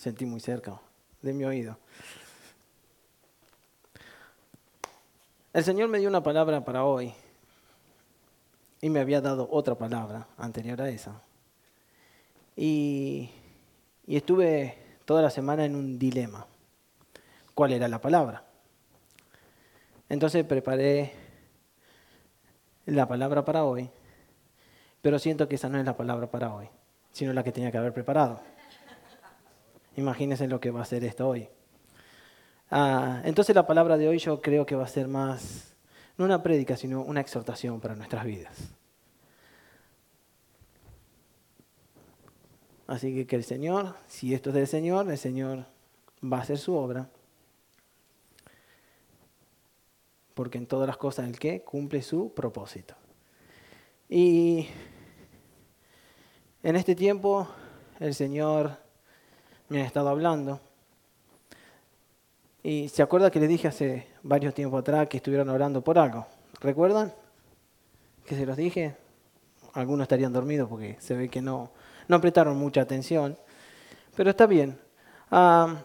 sentí muy cerca de mi oído. El Señor me dio una palabra para hoy y me había dado otra palabra anterior a esa. Y, y estuve toda la semana en un dilema. ¿Cuál era la palabra? Entonces preparé la palabra para hoy, pero siento que esa no es la palabra para hoy, sino la que tenía que haber preparado. Imagínense lo que va a ser esto hoy. Ah, entonces la palabra de hoy yo creo que va a ser más, no una prédica, sino una exhortación para nuestras vidas. Así que que el Señor, si esto es del Señor, el Señor va a hacer su obra. Porque en todas las cosas el que cumple su propósito. Y en este tiempo el Señor me ha estado hablando. Y se acuerda que le dije hace varios tiempos atrás que estuvieron orando por algo. ¿Recuerdan? Que se los dije. Algunos estarían dormidos porque se ve que no, no prestaron mucha atención. Pero está bien. Ah,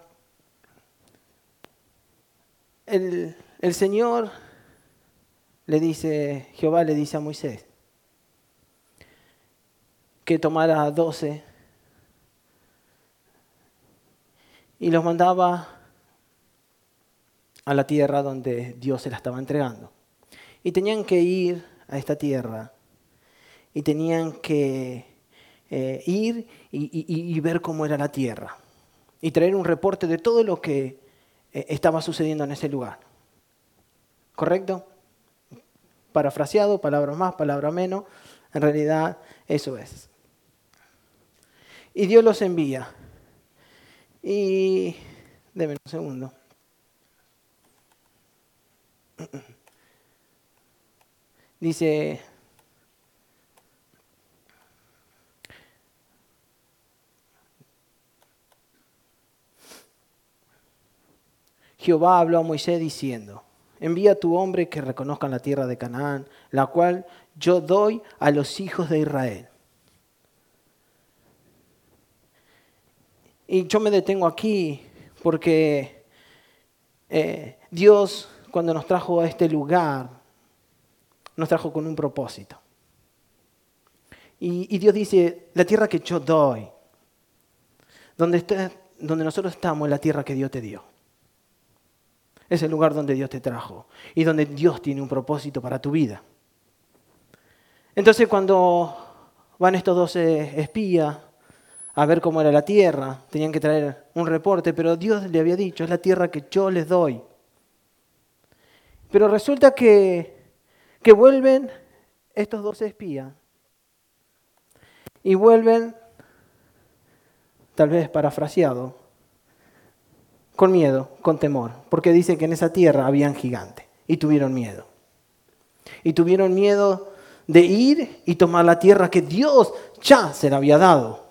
el, el Señor le dice, Jehová le dice a Moisés que tomara doce y los mandaba a la tierra donde Dios se la estaba entregando. Y tenían que ir a esta tierra y tenían que eh, ir y, ver cómo era la tierra y traer un reporte de todo lo que eh, estaba sucediendo en ese lugar. ¿Correcto? Parafraseado, palabra más, palabra menos, en realidad eso es. Y Dios los envía. Y déme un segundo. Dice, Jehová habló a Moisés diciendo, envía a tu hombre que reconozcan la tierra de Canaán, la cual yo doy a los hijos de Israel. Y yo me detengo aquí porque eh, Dios cuando nos trajo a este lugar, nos trajo con un propósito. Y, Dios dice, la tierra que yo doy, donde, donde nosotros estamos, es la tierra que Dios te dio. Es el lugar donde Dios te trajo y donde Dios tiene un propósito para tu vida. Entonces cuando van estos dos espías a ver cómo era la tierra, tenían que traer un reporte, pero Dios le había dicho, es la tierra que yo les doy. Pero resulta que, que vuelven estos dos espías y vuelven, tal vez parafraseado, con miedo, con temor, porque dicen que en esa tierra habían gigantes y tuvieron miedo. Y tuvieron miedo de ir y tomar la tierra que Dios ya se la había dado.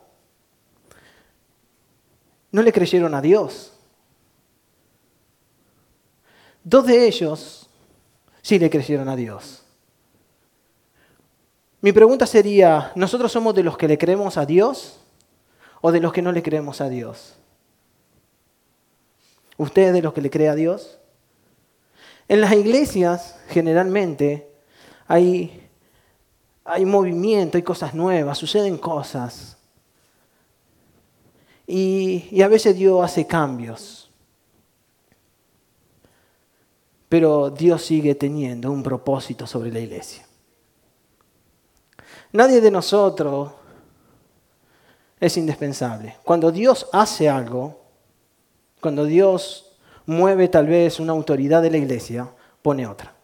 No le creyeron a Dios. Dos de ellos sí le creyeron a Dios. Mi pregunta sería, ¿nosotros somos de los que le creemos a Dios o de los que no le creemos a Dios? ¿Usted es de los que le cree a Dios? En las iglesias generalmente hay, hay movimiento, hay cosas nuevas, suceden cosas. Y, a veces Dios hace cambios. Pero Dios sigue teniendo un propósito sobre la iglesia. Nadie de nosotros es indispensable. Cuando Dios hace algo, cuando Dios mueve tal vez una autoridad de la iglesia, pone otra.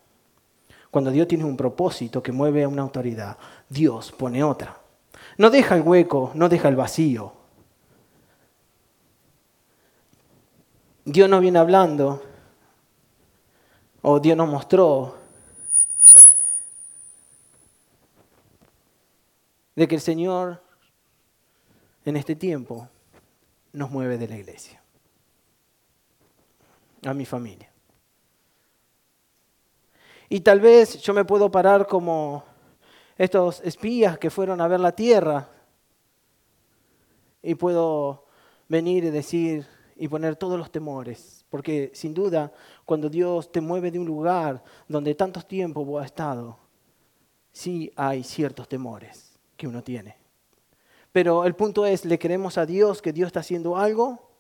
Cuando Dios tiene un propósito que mueve a una autoridad, Dios pone otra. No deja el hueco, no deja el vacío, Dios no viene hablando, o Dios nos mostró. De que el Señor en este tiempo nos mueve de la iglesia, a mi familia. Y tal vez yo me puedo parar como estos espías que fueron a ver la tierra. Y puedo venir y decir y poner todos los temores, porque sin duda cuando Dios te mueve de un lugar donde tantos tiempos has estado, sí hay ciertos temores que uno tiene. Pero el punto es, ¿le creemos a Dios que Dios está haciendo algo?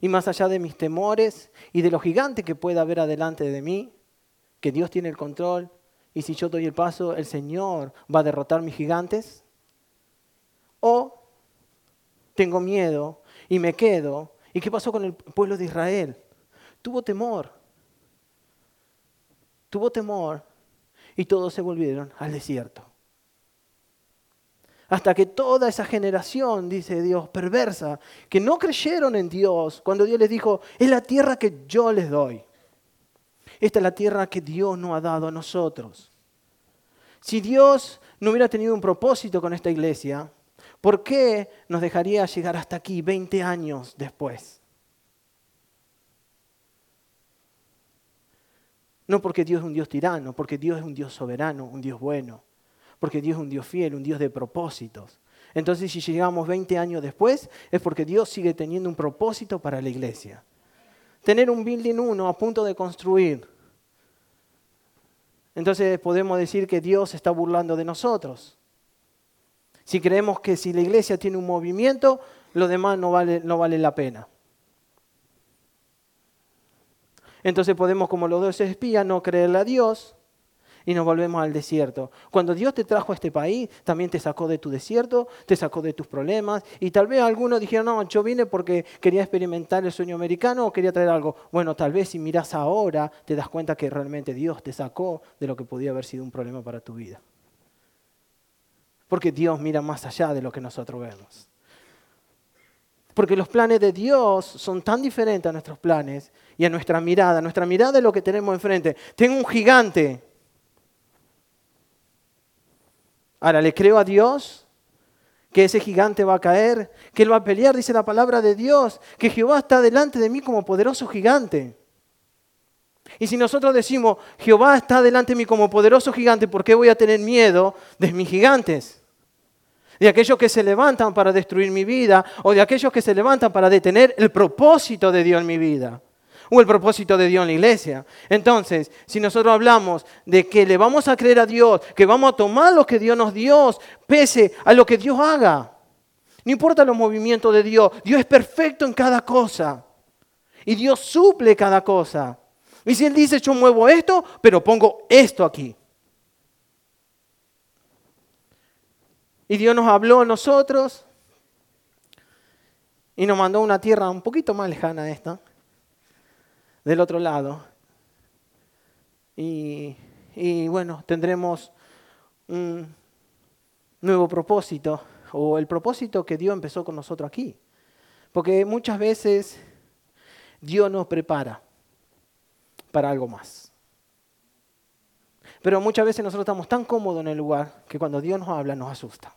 Y más allá de mis temores y de lo gigante que pueda haber adelante de mí, que Dios tiene el control y si yo doy el paso, el Señor va a derrotar mis gigantes. O tengo miedo y me quedo. ¿Y qué pasó con el pueblo de Israel? Tuvo temor. Tuvo temor y todos se volvieron al desierto. Hasta que toda esa generación, dice Dios, perversa, que no creyeron en Dios, cuando Dios les dijo, es la tierra que yo les doy. Esta es la tierra que Dios nos ha dado a nosotros. Si Dios no hubiera tenido un propósito con esta iglesia, ¿por qué nos dejaría llegar hasta aquí 20 años después? No porque Dios es un Dios tirano, porque Dios es un Dios soberano, un Dios bueno, porque Dios es un Dios fiel, un Dios de propósitos. Entonces si llegamos 20 años después es porque Dios sigue teniendo un propósito para la iglesia. Tener un building uno a punto de construir. Entonces podemos decir que Dios está burlando de nosotros. Si creemos que si la iglesia tiene un movimiento, lo demás no vale, no vale la pena. Entonces podemos, como los dos espías, no creerle a Dios y nos volvemos al desierto. Cuando Dios te trajo a este país, también te sacó de tu desierto, te sacó de tus problemas. Y tal vez algunos dijeron, no, yo vine porque quería experimentar el sueño americano o quería traer algo. Bueno, tal vez si miras ahora, te das cuenta que realmente Dios te sacó de lo que podía haber sido un problema para tu vida. Porque Dios mira más allá de lo que nosotros vemos. Porque los planes de Dios son tan diferentes a nuestros planes y a nuestra mirada. Nuestra mirada es lo que tenemos enfrente. Tengo un gigante. Ahora, ¿le creo a Dios que ese gigante va a caer? Que Él va a pelear, dice la palabra de Dios. Que Jehová está delante de mí como poderoso gigante. Y si nosotros decimos, Jehová está delante de mí como poderoso gigante, ¿por qué voy a tener miedo de mis gigantes? de aquellos que se levantan para destruir mi vida o de aquellos que se levantan para detener el propósito de Dios en mi vida o el propósito de Dios en la iglesia. Entonces, si nosotros hablamos de que le vamos a creer a Dios, que vamos a tomar lo que Dios nos dio, pese a lo que Dios haga, no importa los movimientos de Dios, Dios es perfecto en cada cosa y Dios suple cada cosa. Y si Él dice, yo muevo esto, pero pongo esto aquí. Y Dios nos habló a nosotros y nos mandó una tierra un poquito más lejana de esta, del otro lado. Y bueno, tendremos un nuevo propósito, o el propósito que Dios empezó con nosotros aquí. Porque muchas veces Dios nos prepara para algo más. Pero muchas veces nosotros estamos tan cómodos en el lugar que cuando Dios nos habla nos asusta.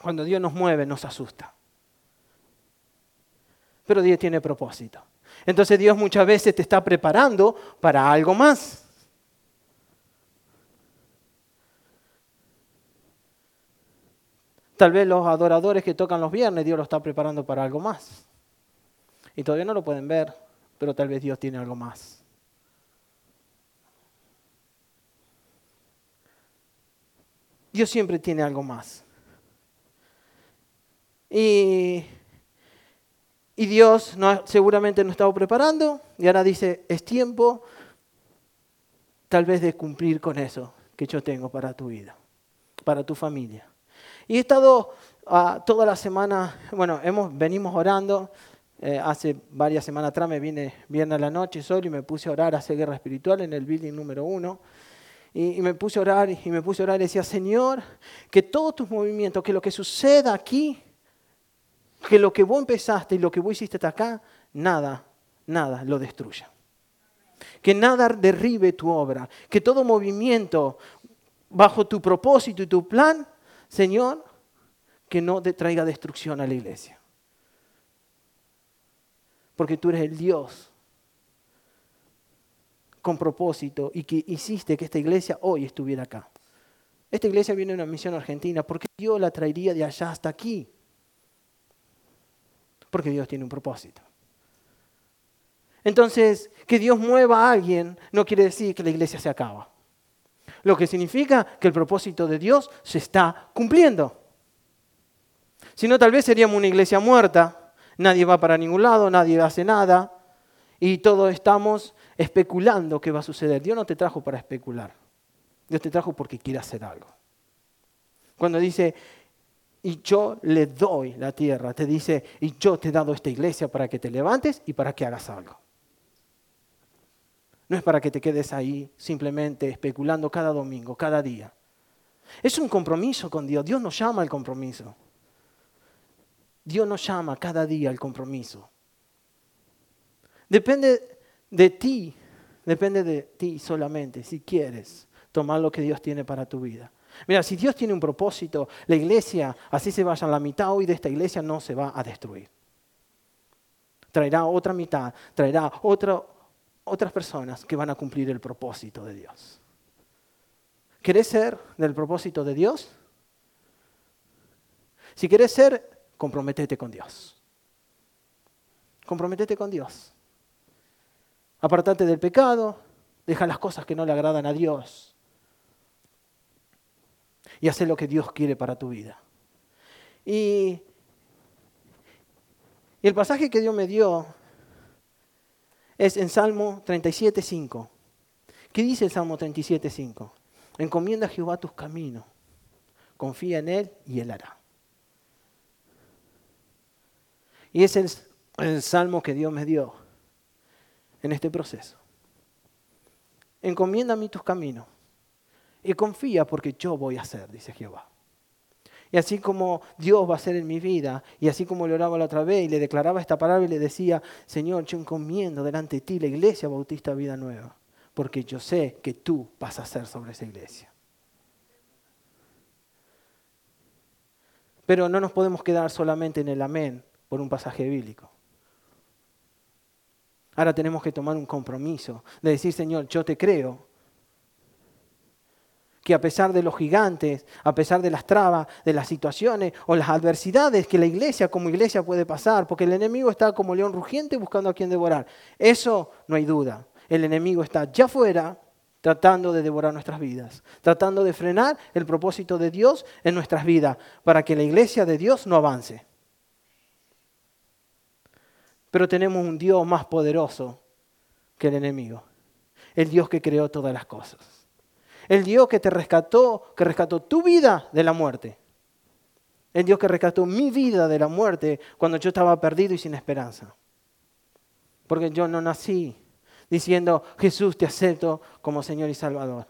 Cuando Dios nos mueve nos asusta. Pero Dios tiene propósito. Entonces Dios muchas veces te está preparando para algo más. Tal vez los adoradores que tocan los viernes, Dios lo está preparando para algo más. Y todavía no lo pueden ver, pero tal vez Dios tiene algo más. Dios siempre tiene algo más. Y, y Dios no, seguramente nos estaba preparando y ahora dice, es tiempo tal vez de cumplir con eso que yo tengo para tu vida, para tu familia. Y he estado uh, toda la semana, bueno, hemos, venimos orando. Eh, hace varias semanas atrás me vine viernes a la noche solo y me puse a orar, a hacer guerra espiritual en el building número uno. Y, me puse a orar y me puse a orar y decía, Señor, que todos tus movimientos, que lo que suceda aquí, que lo que vos empezaste y lo que vos hiciste hasta acá, nada, nada lo destruya. Que nada derribe tu obra, que todo movimiento bajo tu propósito y tu plan, Señor, que no te traiga destrucción a la iglesia. Porque tú eres el Dios con propósito y que hiciste que esta iglesia hoy estuviera acá. Esta iglesia viene de una misión argentina, ¿por qué Dios la traería de allá hasta aquí? Porque Dios tiene un propósito. Entonces, que Dios mueva a alguien no quiere decir que la iglesia se acaba. Lo que significa que el propósito de Dios se está cumpliendo. Si no, tal vez seríamos una iglesia muerta, nadie va para ningún lado, nadie hace nada y todos estamos especulando qué va a suceder. Dios no te trajo para especular, Dios te trajo porque quiere hacer algo. Cuando dice, y yo le doy la tierra, te dice, y yo te he dado esta iglesia para que te levantes y para que hagas algo. No es para que te quedes ahí simplemente especulando cada domingo, cada día. Es un compromiso con Dios. Dios nos llama al compromiso. Dios nos llama cada día al compromiso. Depende de ti, depende de ti solamente, si quieres tomar lo que Dios tiene para tu vida. Mira, si Dios tiene un propósito, la iglesia, así se vaya la mitad hoy de esta iglesia, no se va a destruir. Traerá otra mitad, traerá otra, otras personas que van a cumplir el propósito de Dios. ¿Querés ser del propósito de Dios? Si querés ser, comprometete con Dios. Comprometete con Dios. Apartate del pecado, deja las cosas que no le agradan a Dios y haz lo que Dios quiere para tu vida. Y, y el pasaje que Dios me dio es en Salmo 37.5. ¿Qué dice el Salmo 37.5? Encomienda a Jehová tus caminos, confía en Él y Él hará. Y es el, salmo que Dios me dio en este proceso. Encomienda a mí tus caminos y confía porque yo voy a hacer, dice Jehová. Y así como Dios va a hacer en mi vida, y así como le oraba la otra vez y le declaraba esta palabra y le decía, Señor, yo encomiendo delante de ti la iglesia bautista Vida Nueva, porque yo sé que tú vas a hacer sobre esa iglesia. Pero no nos podemos quedar solamente en el amén por un pasaje bíblico. Ahora tenemos que tomar un compromiso de decir, Señor, yo te creo, que a pesar de los gigantes, a pesar de las trabas, de las situaciones o las adversidades que la iglesia como iglesia puede pasar, porque el enemigo está como león rugiente buscando a quien devorar. Eso no hay duda. El enemigo está ya fuera tratando de devorar nuestras vidas, tratando de frenar el propósito de Dios en nuestras vidas para que la iglesia de Dios no avance. Pero tenemos un Dios más poderoso que el enemigo, el Dios que creó todas las cosas. El Dios que te rescató, que rescató tu vida de la muerte. El Dios que rescató mi vida de la muerte cuando yo estaba perdido y sin esperanza. Porque yo no nací diciendo, Jesús, te acepto como Señor y Salvador.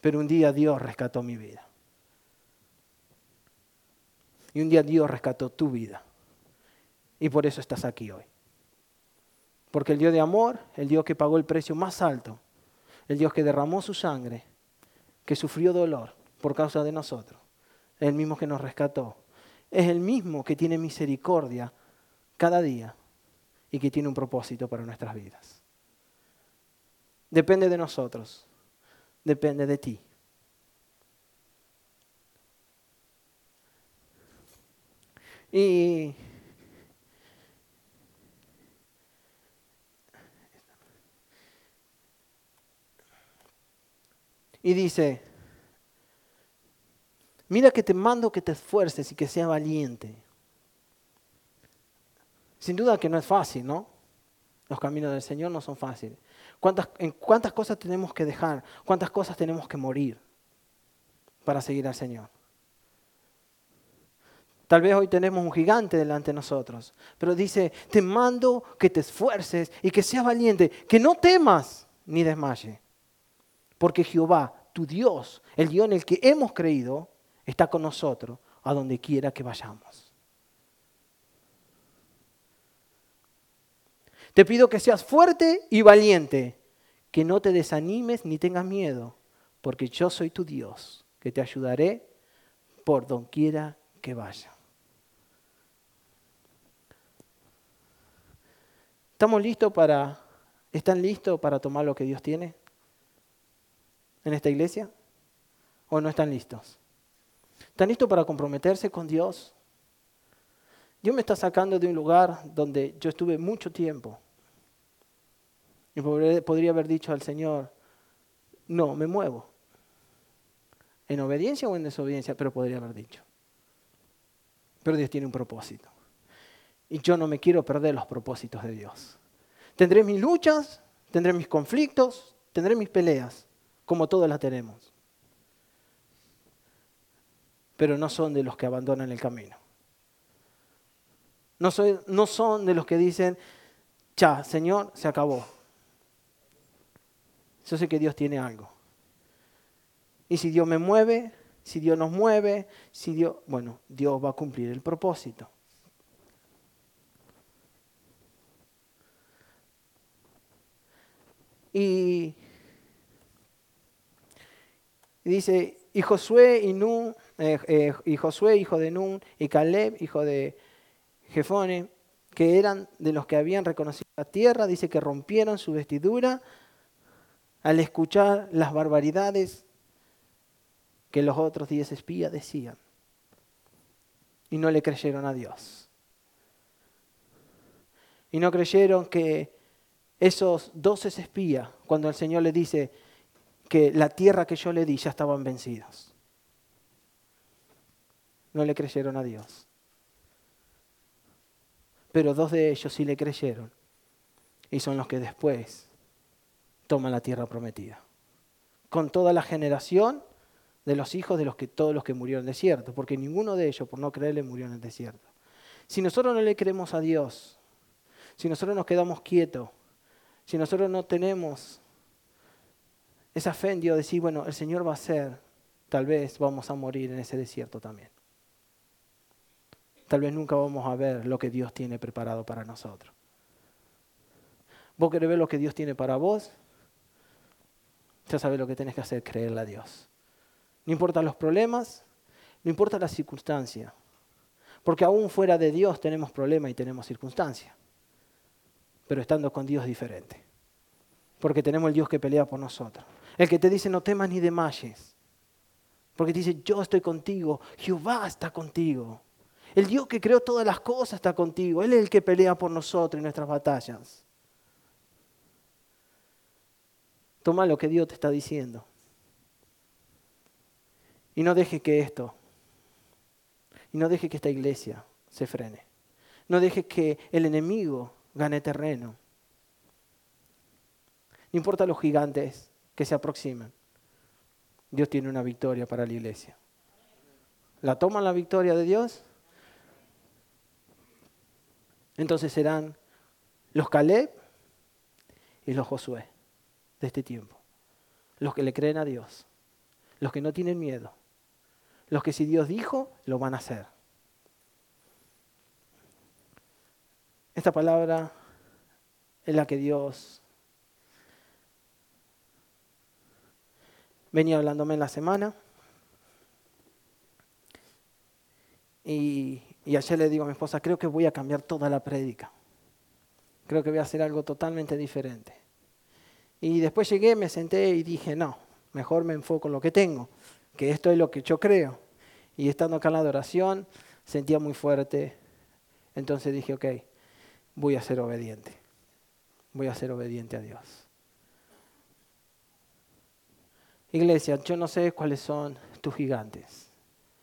Pero un día Dios rescató mi vida. Y un día Dios rescató tu vida. Y por eso estás aquí hoy. Porque el Dios de amor, el Dios que pagó el precio más alto, el Dios que derramó su sangre, que sufrió dolor por causa de nosotros, es el mismo que nos rescató, es el mismo que tiene misericordia cada día y que tiene un propósito para nuestras vidas. Depende de nosotros, depende de ti. Y y dice, mira que te mando que te esfuerces y que seas valiente. Sin duda que no es fácil, ¿no? Los caminos del Señor no son fáciles. ¿Cuántas, ¿En cuántas cosas tenemos que dejar? ¿Cuántas cosas tenemos que morir para seguir al Señor? Tal vez hoy tenemos un gigante delante de nosotros, pero dice, te mando que te esfuerces y que seas valiente, que no temas ni desmayes. Porque Jehová, tu Dios, el Dios en el que hemos creído, está con nosotros a donde quiera que vayamos. Te pido que seas fuerte y valiente, que no te desanimes ni tengas miedo, porque yo soy tu Dios, que te ayudaré por donde que vaya. ¿Estamos listos para, están listos para tomar lo que Dios tiene? En esta iglesia? ¿O no están listos? ¿Están listos para comprometerse con Dios? Dios me está sacando de un lugar donde yo estuve mucho tiempo. Y podría haber dicho al Señor, no, me muevo. En obediencia o en desobediencia, pero podría haber dicho. Pero Dios tiene un propósito. Y yo no me quiero perder los propósitos de Dios. Tendré mis luchas, tendré mis conflictos, tendré mis peleas, como todas las tenemos. Pero no son de los que abandonan el camino. No, no son de los que dicen, ya, Señor, se acabó. Yo sé que Dios tiene algo. Y si Dios me mueve, si Dios nos mueve, si Dios, bueno, Dios va a cumplir el propósito. Y, dice, y Josué y Nun, eh, eh, y Josué, hijo de Nun, y Caleb, hijo de Jefone, que eran de los que habían reconocido la tierra, dice que rompieron su vestidura al escuchar las barbaridades que los otros diez espías decían. Y no le creyeron a Dios. Y no creyeron que esos doce espías, cuando el Señor le dice que la tierra que yo le di ya estaban vencidos. No le creyeron a Dios. Pero dos de ellos sí le creyeron. Y son los que después toman la tierra prometida. Con toda la generación de los hijos de los que, todos los que murieron en el desierto, porque ninguno de ellos, por no creerle, murió en el desierto. Si nosotros no le creemos a Dios, si nosotros nos quedamos quietos, si nosotros no tenemos esa fe en Dios, decir, bueno, el Señor va a ser, tal vez vamos a morir en ese desierto también. Tal vez nunca vamos a ver lo que Dios tiene preparado para nosotros. ¿Vos querés ver lo que Dios tiene para vos? Ya sabes lo que tenés que hacer, creerle a Dios. No importa los problemas, no importa la circunstancia. Porque aún fuera de Dios tenemos problemas y tenemos circunstancias. Pero estando con Dios diferente. Porque tenemos el Dios que pelea por nosotros. El que te dice no temas ni demayes. Porque te dice yo estoy contigo, Jehová está contigo. El Dios que creó todas las cosas está contigo. Él es el que pelea por nosotros en nuestras batallas. Toma lo que Dios te está diciendo. Y no deje que esto, y no deje que esta iglesia se frene. No deje que el enemigo gane terreno. No importa los gigantes que se aproximen. Dios tiene una victoria para la iglesia. ¿La toman la victoria de Dios? Entonces serán los Caleb y los Josué de este tiempo. Los que le creen a Dios. Los que no tienen miedo. Los que si Dios dijo, lo van a hacer. Esta palabra es la que Dios venía hablándome en la semana. Y, y, ayer le digo a mi esposa, creo que voy a cambiar toda la prédica. Creo que voy a hacer algo totalmente diferente. Y después llegué, me senté y dije, no, mejor me enfoco en lo que tengo, que esto es lo que yo creo. Y estando acá en la adoración, sentía muy fuerte. Entonces dije, ok, voy a ser obediente. Voy a ser obediente a Dios. Iglesia, yo no sé cuáles son tus gigantes.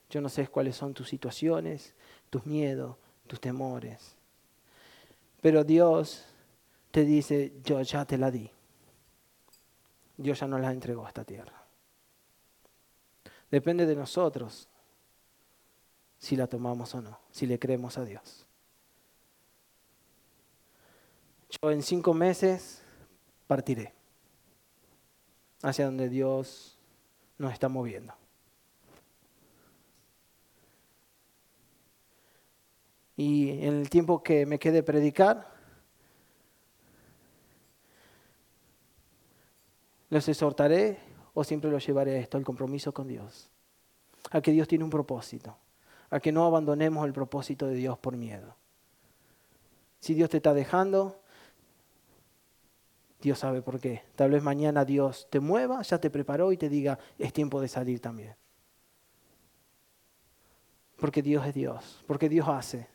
Yo no sé cuáles son tus situaciones, tus miedos, tus temores. Pero Dios te dice, yo ya te la di. Dios ya no la entregó a esta tierra. Depende de nosotros si la tomamos o no, si le creemos a Dios. Yo en cinco meses partiré hacia donde Dios nos está moviendo. Y en el tiempo que me quede predicar, los exhortaré o siempre los llevaré a esto, al compromiso con Dios, a que Dios tiene un propósito a que no abandonemos el propósito de Dios por miedo. Si Dios te está dejando, Dios sabe por qué. Tal vez mañana Dios te mueva, ya te preparó y te diga, es tiempo de salir también. Porque Dios es Dios, porque Dios hace.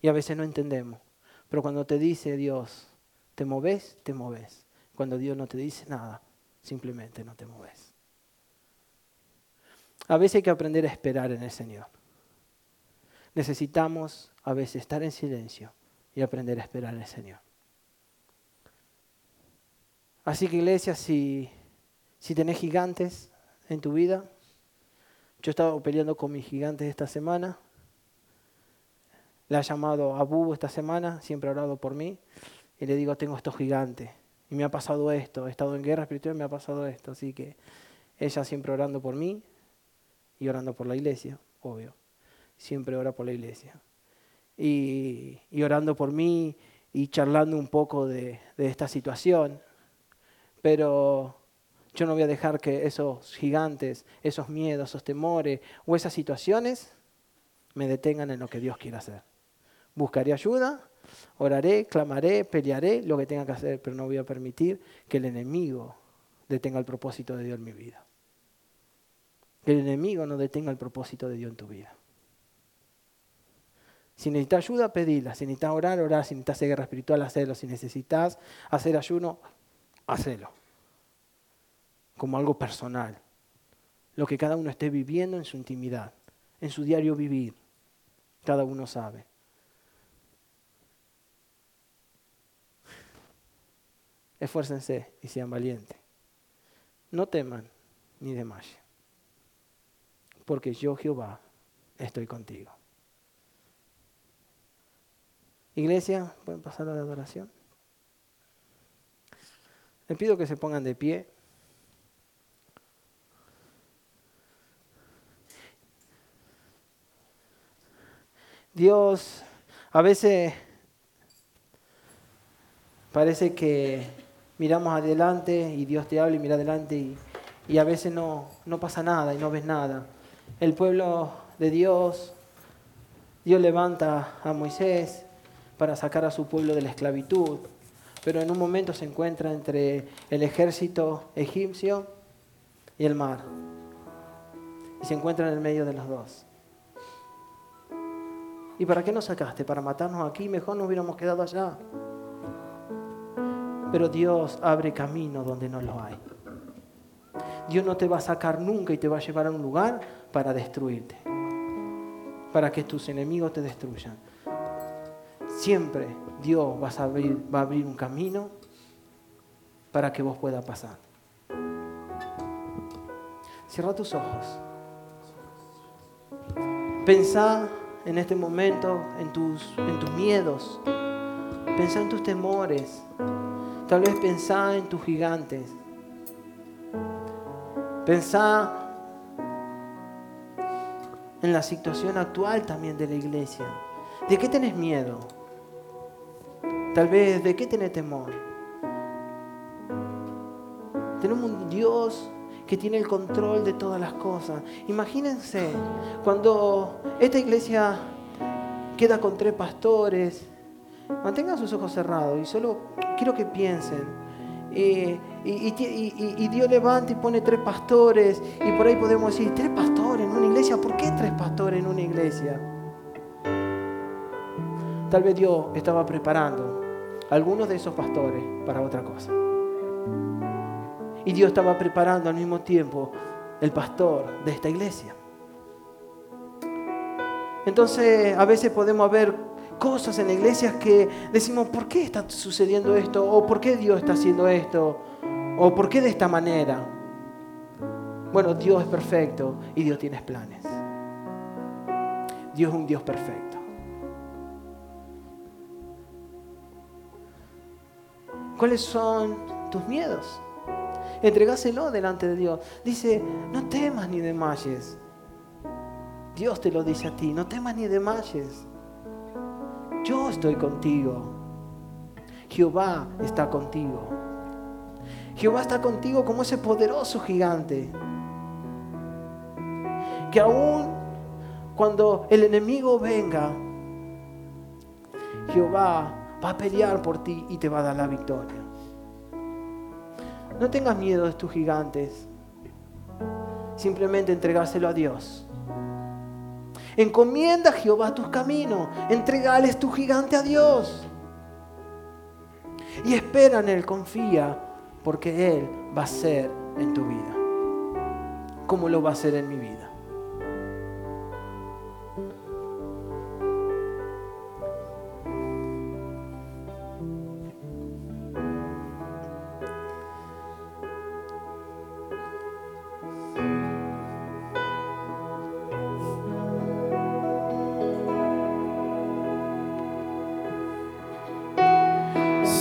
Y a veces no entendemos. Pero cuando te dice Dios, te moves, te moves. Cuando Dios no te dice nada, simplemente no te moves. A veces hay que aprender a esperar en el Señor. Necesitamos a veces estar en silencio y aprender a esperar en el Señor. Así que iglesia, si, si tenés gigantes en tu vida, yo he estado peleando con mis gigantes esta semana. Le ha llamado a Bubo esta semana, siempre ha orado por mí. Y le digo, tengo estos gigantes. Y me ha pasado esto. He estado en guerra espiritual y me ha pasado esto. Así que ella siempre orando por mí y orando por la iglesia, obvio. Siempre ora por la iglesia. Y, orando por mí y charlando un poco de, de esta situación. Pero yo no voy a dejar que esos gigantes, esos miedos, esos temores o esas situaciones me detengan en lo que Dios quiere hacer. Buscaré ayuda, oraré, clamaré, pelearé, lo que tenga que hacer, pero no voy a permitir que el enemigo detenga el propósito de Dios en mi vida. Que el enemigo no detenga el propósito de Dios en tu vida. Si necesitas ayuda, pedila. Si necesitas orar, orar. Si necesitas hacer guerra espiritual, hacelo. Si necesitas hacer ayuno, hacelo como algo personal. Lo que cada uno esté viviendo en su intimidad, en su diario vivir. Cada uno sabe. Esfuércense y sean valientes. No teman ni desmayen. Porque yo, Jehová, estoy contigo. Iglesia, ¿pueden pasar a la adoración? Les pido que se pongan de pie. Dios a veces parece que miramos adelante y Dios te habla y mira adelante y, a veces no, no pasa nada y no ves nada. El pueblo de Dios, Dios levanta a Moisés para sacar a su pueblo de la esclavitud, pero en un momento se encuentra entre el ejército egipcio y el mar. Y se encuentra en el medio de los dos. ¿Y para qué nos sacaste? ¿Para matarnos aquí? Mejor nos hubiéramos quedado allá. Pero Dios abre camino donde no lo hay. Dios no te va a sacar nunca y te va a llevar a un lugar para destruirte. Para que tus enemigos te destruyan. Siempre Dios va a abrir, un camino para que vos puedas pasar. Cierra tus ojos. Pensá en este momento en tus, en tus miedos. Pensá en tus temores. Tal vez pensá en tus gigantes. Pensá en la situación actual también de la iglesia. ¿De qué tenés miedo? Tal vez, ¿de qué tenés temor? Tenemos un Dios que tiene el control de todas las cosas. Imagínense cuando esta iglesia queda con tres pastores, mantengan sus ojos cerrados y solo quiero que piensen. y, Dios levanta y pone tres pastores y por ahí podemos decir, tres pastores en una iglesia, ¿por qué tres pastores en una iglesia? Tal vez Dios estaba preparando algunos de esos pastores para otra cosa. Y Dios estaba preparando al mismo tiempo el pastor de esta iglesia. Entonces a veces podemos ver cosas en la iglesia que decimos, ¿por qué está sucediendo esto? ¿O por qué Dios está haciendo esto? ¿O por qué de esta manera? Bueno, Dios es perfecto y Dios tiene planes. Dios es un Dios perfecto. ¿Cuáles son tus miedos? Entregáselo delante de Dios. Dice, no temas ni desmayes. Dios te lo dice a ti, no temas ni desmayes. Yo estoy contigo. Jehová está contigo. Jehová está contigo como ese poderoso gigante. Que aún cuando el enemigo venga, Jehová va a pelear por ti y te va a dar la victoria. No tengas miedo de tus gigantes. Simplemente entregárselo a Dios. Encomienda a Jehová tus caminos. Entregales tu gigante a Dios. Y espera en Él, confía, porque Él va a ser en tu vida. Como lo va a hacer en mi vida.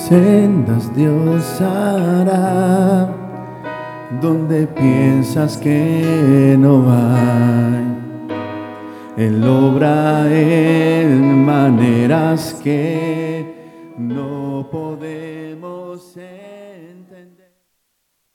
Sendas Dios hará donde piensas que no hay. Él obra en maneras que